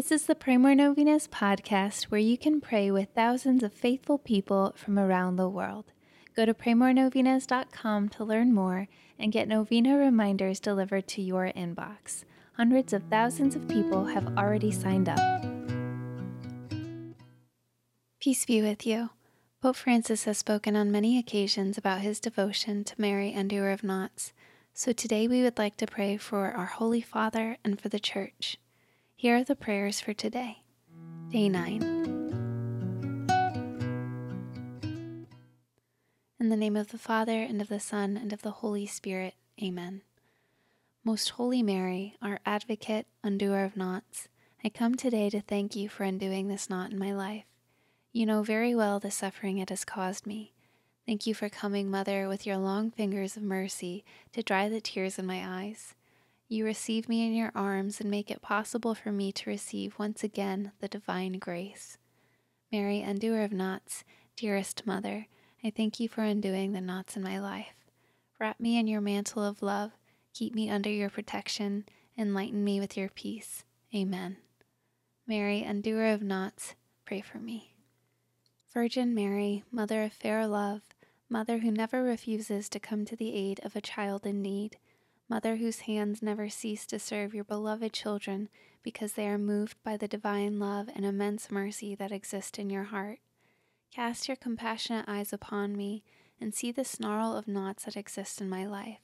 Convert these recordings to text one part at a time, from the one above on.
This is the Pray More Novenas podcast where you can pray with thousands of faithful people from around the world. Go to praymorenovenas.com to learn more and get novena reminders delivered to your inbox. Hundreds of thousands of people have already signed up. Peace be with you. Pope Francis has spoken on many occasions about his devotion to Mary, Undoer of Knots. So today we would like to pray for our Holy Father and for the Church. Here are the prayers for today. Day 9. In the name of the Father, and of the Son, and of the Holy Spirit. Amen. Most Holy Mary, our advocate, undoer of knots, I come today to thank you for undoing this knot in my life. You know very well the suffering it has caused me. Thank you for coming, Mother, with your long fingers of mercy to dry the tears in my eyes. You receive me in your arms and make it possible for me to receive once again the divine grace. Mary, undoer of knots, dearest Mother, I thank you for undoing the knots in my life. Wrap me in your mantle of love, keep me under your protection, enlighten me with your peace. Amen. Mary, undoer of knots, pray for me. Virgin Mary, Mother of fair love, Mother who never refuses to come to the aid of a child in need, Mother whose hands never cease to serve your beloved children because they are moved by the divine love and immense mercy that exist in your heart. Cast your compassionate eyes upon me and see the snarl of knots that exist in my life.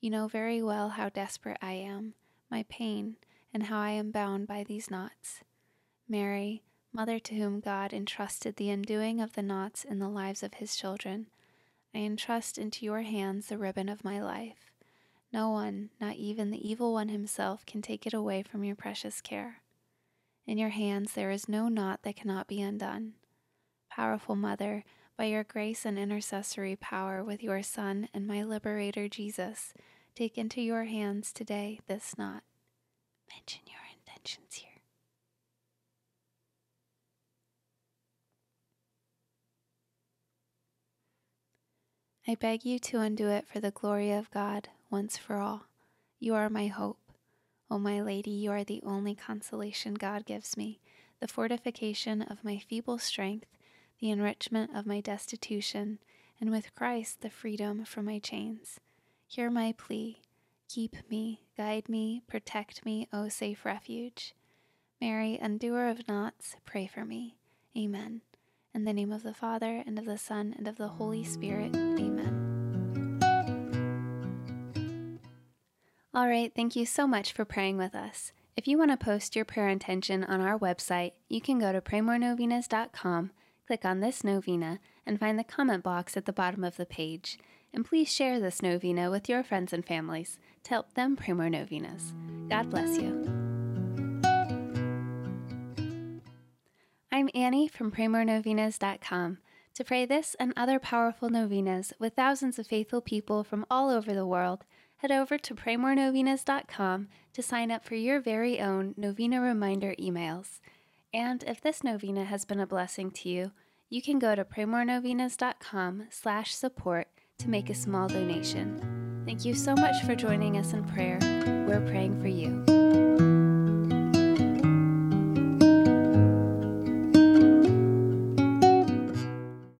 You know very well how desperate I am, my pain, and how I am bound by these knots. Mary, Mother to whom God entrusted the undoing of the knots in the lives of his children, I entrust into your hands the ribbon of my life. No one, not even the evil one himself, can take it away from your precious care. In your hands there is no knot that cannot be undone. Powerful Mother, by your grace and intercessory power with your Son and my liberator Jesus, take into your hands today this knot. Mention your intentions here. I beg you to undo it for the glory of God once for all. You are my hope. O my Lady, you are the only consolation God gives me, the fortification of my feeble strength, the enrichment of my destitution, and with Christ the freedom from my chains. Hear my plea. Keep me, guide me, protect me, O safe refuge. Mary, undoer of knots, pray for me. Amen. In the name of the Father, and of the Son, and of the Holy Spirit. Amen. All right, thank you so much for praying with us. If you want to post your prayer intention on our website, you can go to praymorenovenas.com, click on this novena, and find the comment box at the bottom of the page. And please share this novena with your friends and families to help them pray more novenas. God bless you. I'm Annie from PrayMoreNovenas.com. To pray this and other powerful novenas with thousands of faithful people from all over the world, head over to PrayMoreNovenas.com to sign up for your very own novena reminder emails. And if this novena has been a blessing to you, you can go to praymorenovenas.com slash support to make a small donation. Thank you so much for joining us in prayer. We're praying for you.